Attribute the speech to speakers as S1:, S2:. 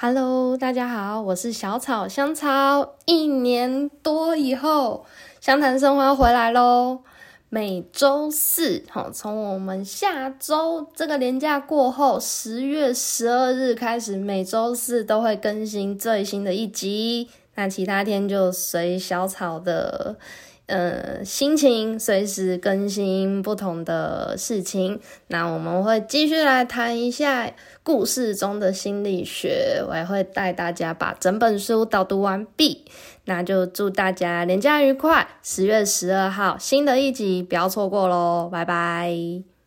S1: Hello，大家好，我是小草香草。一年多以后，湘潭生活回来喽。每周四，好，从我们下周这个年假过后，十月十二日开始，每周四都会更新最新的一集。那其他天就随小草的。呃，心情随时更新不同的事情，那我们会继续来谈一下故事中的心理学，我也会带大家把整本书导读完毕。那就祝大家连假愉快！十月十二号新的一集不要错过喽，拜拜。